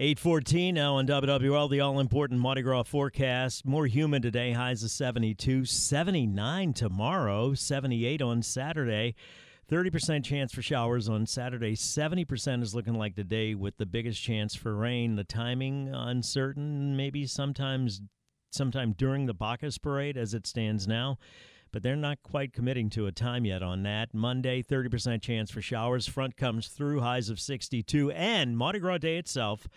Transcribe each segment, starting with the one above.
814 now on WWL, the all important Mardi Gras forecast. More humid today, highs of 72, 79 tomorrow, 78 on Saturday. 30% chance for showers on Saturday. 70% is looking like the day with the biggest chance for rain. The timing uncertain, maybe sometimes sometime during the Bacchus parade as it stands now. But they're not quite committing to a time yet on that. Monday, 30% chance for showers. Front comes through, highs of 62. And Mardi Gras Day itself,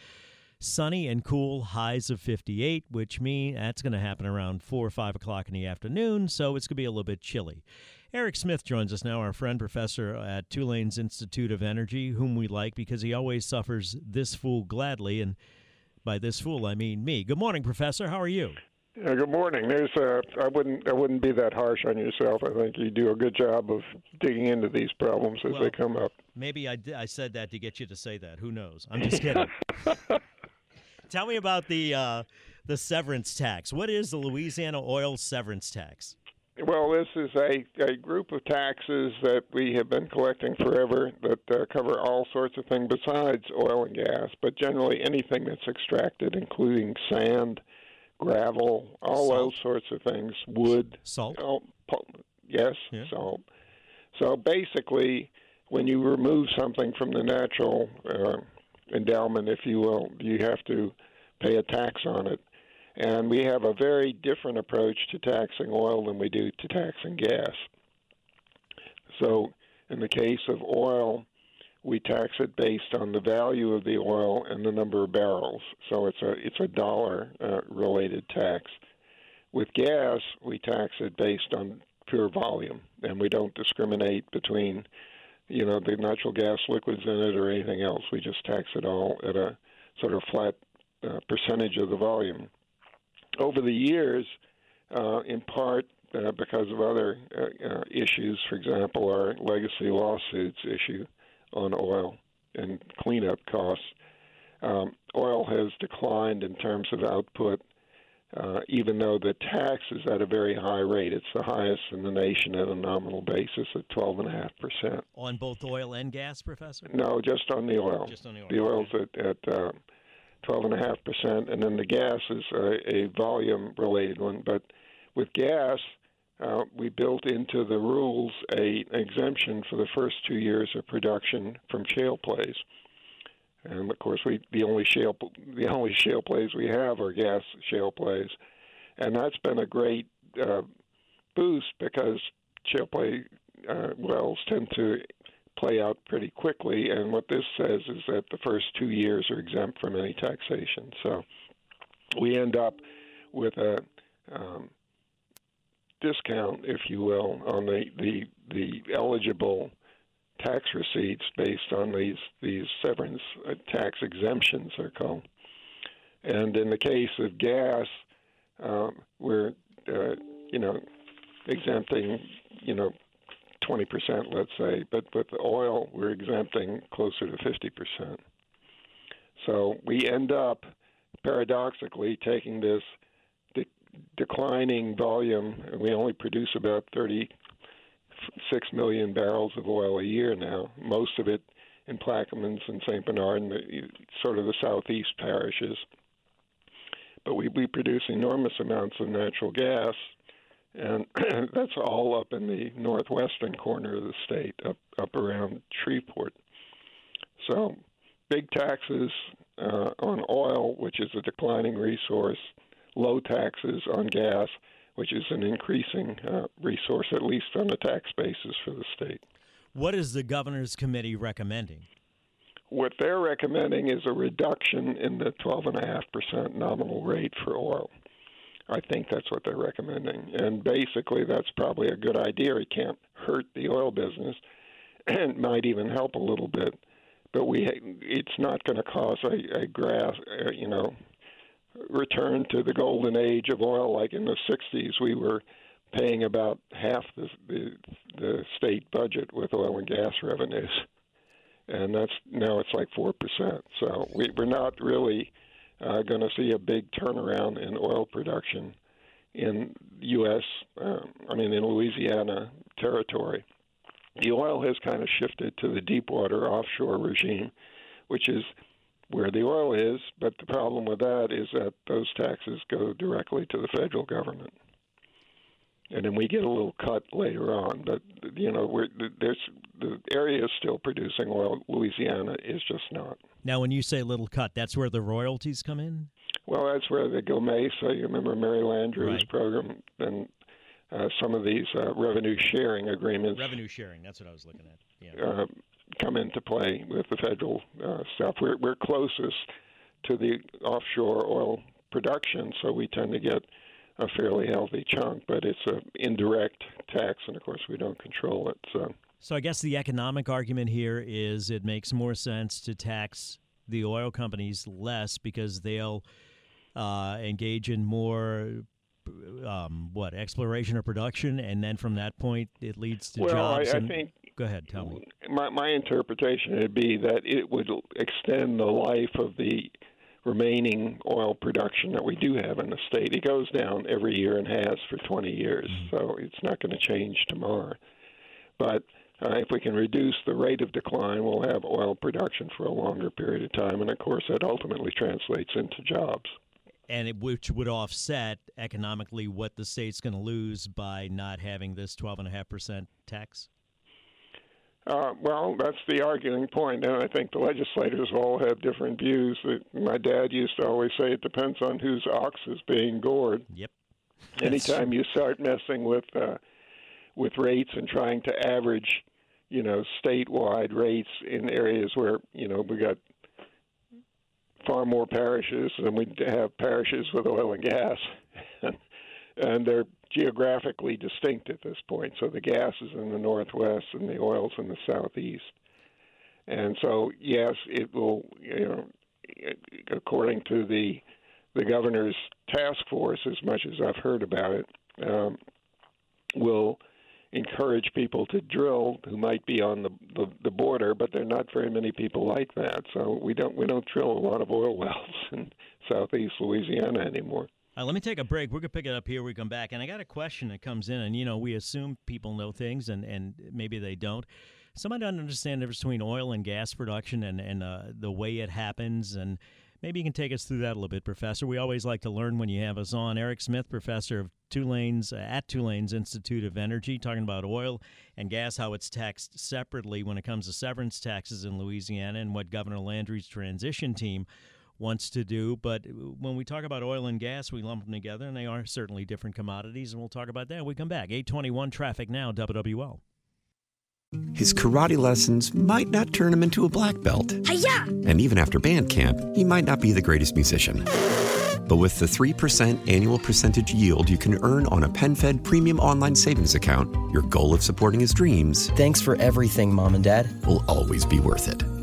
sunny and cool, highs of 58, which means that's going to happen around 4 or 5 o'clock in the afternoon, so it's going to be a little bit chilly. Eric Smith joins us now, our friend professor at Tulane's Institute of Energy, whom we like because he always suffers this fool gladly. And by this fool, I mean me. Good morning, Professor. How are you? Uh, good morning. There's uh, I wouldn't I wouldn't be that harsh on yourself. I think you do a good job of digging into these problems as Well- they come up. Maybe I, I said that to get you to say that. Who knows? I'm just kidding. Tell me about the uh, the severance tax. What is the Louisiana oil severance tax? Well, this is a, a group of taxes that we have been collecting forever that uh, cover all sorts of things besides oil and gas, but generally anything that's extracted, including sand, gravel, all Salt. those sorts of things, wood, Salt. Oh, po- yes, Yeah. salt. So basically, when you remove something from the natural uh, endowment, if you will, you have to pay a tax on it. And we have a very different approach to taxing oil than we do to taxing gas. So, in the case of oil, we tax it based on the value of the oil and the number of barrels. So it's a it's a dollar uh, related tax. With gas, we tax it based on pure volume, and we don't discriminate between, you know, the natural gas liquids in it or anything else. We just tax it all at a sort of flat uh, percentage of the volume. Over the years, uh, in part uh, because of other uh, uh, issues, for example, our legacy lawsuits issue on oil and cleanup costs, um, oil has declined in terms of output uh, even though the tax is at a very high rate. It's the highest in the nation at a nominal basis at 12.5%. On both oil and gas, Professor? No, just on the oil. Just on the oil. The oil's at, at uh, 12.5%, and then the gas is a, a volume related one. But with gas, uh, we built into the rules a exemption for the first two years of production from shale plays. And of course, we the only shale the only shale plays we have are gas shale plays, and that's been a great uh, boost because shale play uh, wells tend to play out pretty quickly. And what this says is that the first two years are exempt from any taxation. So we end up with a um, discount, if you will, on the, the the eligible tax receipts based on these these severance uh, tax exemptions they're called. And in the case of gas, um, we're uh, you know exempting you know 20%, let's say, but with the oil we're exempting closer to 50%. So we end up paradoxically taking this declining volume, we only produce about 36 million barrels of oil a year now, most of it in Plaquemines and St. Bernard, and the, sort of the southeast parishes. But we, we produce enormous amounts of natural gas, and that's all up in the northwestern corner of the state, up up around Shreveport. So, big taxes uh, on oil, which is a declining resource, low taxes on gas, which is an increasing uh, resource, at least on a tax basis for the state. What is the governor's committee recommending? What they're recommending is a reduction in the 12.5% nominal rate for oil. I think that's what they're recommending. And basically, that's probably a good idea. It can't hurt the oil business and might even help a little bit. But we, it's not going to cause a, a grass, uh, you know, return to the golden age of oil. Like in the 60s, we were paying about half the, the, the state budget with oil and gas revenues. And that's now it's like 4%. So we, we're not really uh, going to see a big turnaround in oil production in U.S. Uh, I mean, in Louisiana territory. The oil has kind of shifted to the deepwater offshore regime, which is where the oil is. But the problem with that is that those taxes go directly to the federal government and then we get a little cut later on. But you know, we're, there's the area is still producing oil. Louisiana is just not. Now, when you say little cut, that's where the royalties come in. Well, that's where the GOMESA. You remember Mary Landrieu's Right. program and uh, some of these uh, revenue sharing agreements Revenue sharing. That's what I was looking at. Yeah. uh, come into play with the federal uh, stuff. We're, we're closest to the offshore oil production, so we tend to get a fairly healthy chunk, but it's an indirect tax, and of course we don't control it. So So I guess the economic argument here is it makes more sense to tax the oil companies less because they'll uh, engage in more um, what exploration or production, and then from that point it leads to well, I, jobs. I and, think go ahead, tell me. my my interpretation would be that it would extend the life of the remaining oil production that we do have in the state. It goes down every year and has for 20 years, so it's not going to change tomorrow. But uh, if we can reduce the rate of decline, we'll have oil production for a longer period of time, and of course that ultimately translates into jobs. And it, which would offset economically what the state's going to lose by not having this twelve and a half percent tax. Uh, well, that's the arguing point, and I think the legislators all have different views. My dad used to always say it depends on whose ox is being gored. Yep. Anytime you start messing with uh, with rates and trying to average, you know, statewide rates in areas where you know we got far more parishes than we have parishes with oil and gas, and they're geographically distinct at this point. So the gas is in the northwest and the oil's in the southeast. And so, yes, it will, you know, according to the the governor's task force, as much as I've heard about it, um, will encourage people to drill who might be on the, the the border, but there are not very many people like that. So we don't we don't drill a lot of oil wells in southeast Louisiana anymore. Uh, let me take a break. We're going to pick it up here. We come back. And I got a question that comes in. And, you know, we assume people know things, and, and maybe they don't. Somebody doesn't understand the difference between oil and gas production and, and uh, the way it happens. And maybe you can take us through that a little bit, Professor. We always like to learn when you have us on. Eric Smith, Professor of Tulane's, uh, at Tulane's Institute of Energy, talking about oil and gas, how it's taxed separately when it comes to severance taxes in Louisiana, and what Governor Landry's transition team wants to do. But when we talk about oil and gas, we lump them together, and they are certainly different commodities, and we'll talk about that when we come back. 821 traffic now, WWL. His karate lessons might not turn him into a black belt. Hiya! And even after band camp, he might not be the greatest musician. But with the 3% annual percentage yield you can earn on a PenFed premium online savings account, your goal of supporting his dreams Thanks for everything, Mom and Dad. will always be worth it.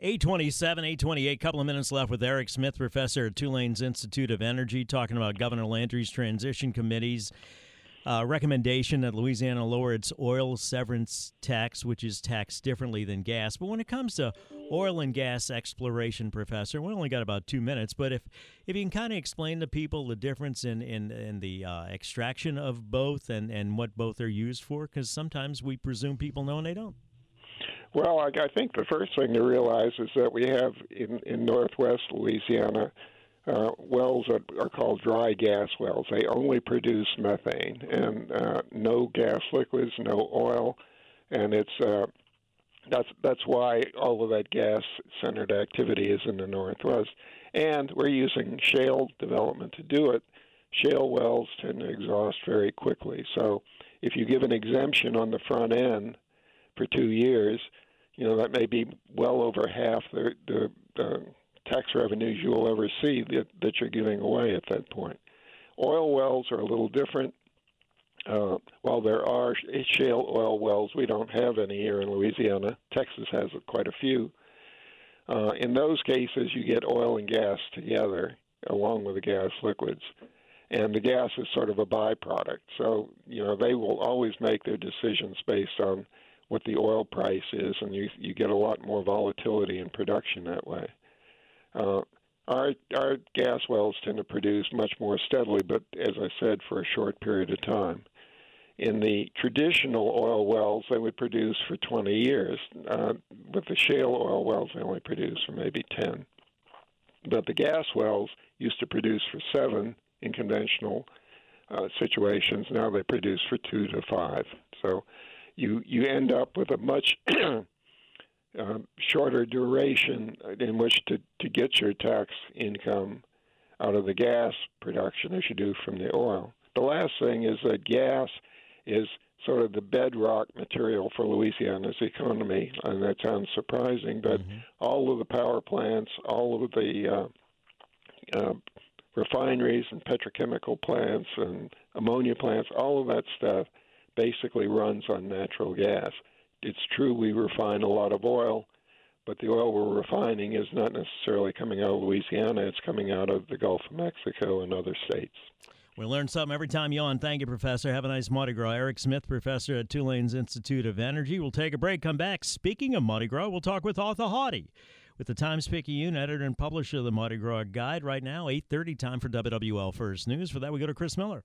827, 828, couple of minutes left with Eric Smith, professor at Tulane's Institute of Energy, talking about Governor Landry's transition committee's uh, recommendation that Louisiana lower its oil severance tax, which is taxed differently than gas. But when it comes to oil and gas exploration, professor, we only got about two minutes. But if if you can kind of explain to people the difference in in, in the uh, extraction of both and and what both are used for, because sometimes we presume people know and they don't. Well, I, I think the first thing to realize is that we have in, in northwest Louisiana uh, wells that are called dry gas wells. They only produce methane and uh, no gas liquids, no oil, and it's uh, that's that's why all of that gas-centered activity is in the northwest. And we're using shale development to do it. Shale wells tend to exhaust very quickly, so if you give an exemption on the front end for two years, you know that may be well over half the, the, the tax revenues you will ever see that, that you're giving away at that point. Oil wells are a little different. Uh, while there are shale oil wells, we don't have any here in Louisiana. Texas has quite a few. Uh, in those cases, you get oil and gas together along with the gas liquids, and the gas is sort of a byproduct. So you know they will always make their decisions based on what the oil price is, and you you get a lot more volatility in production that way. Uh, our our gas wells tend to produce much more steadily, but as I said, for a short period of time. In the traditional oil wells, they would produce for 20 years. Uh, with the shale oil wells, they only produce for maybe 10. But the gas wells used to produce for seven in conventional uh, situations. Now they produce for two to five. So you you end up with a much uh, shorter duration in which to, to get your tax income out of the gas production as you do from the oil. The last thing is that gas is sort of the bedrock material for Louisiana's economy, and that sounds surprising, but mm-hmm. all of the power plants, all of the uh, uh, refineries and petrochemical plants and ammonia plants, all of that stuff basically runs on natural gas. It's true we refine a lot of oil, but the oil we're refining is not necessarily coming out of Louisiana, it's coming out of the Gulf of Mexico and other states. We learn something every time you on. Thank you, Professor. Have a nice Mardi Gras. Eric Smith, Professor at Tulane's Institute of Energy. We'll take a break, come back. Speaking of Mardi Gras, we'll talk with Arthur Hardy with the Times Picayune, editor and publisher of the Mardi Gras Guide. Right now, 8.30 time for WWL First News. For that, we go to Chris Miller.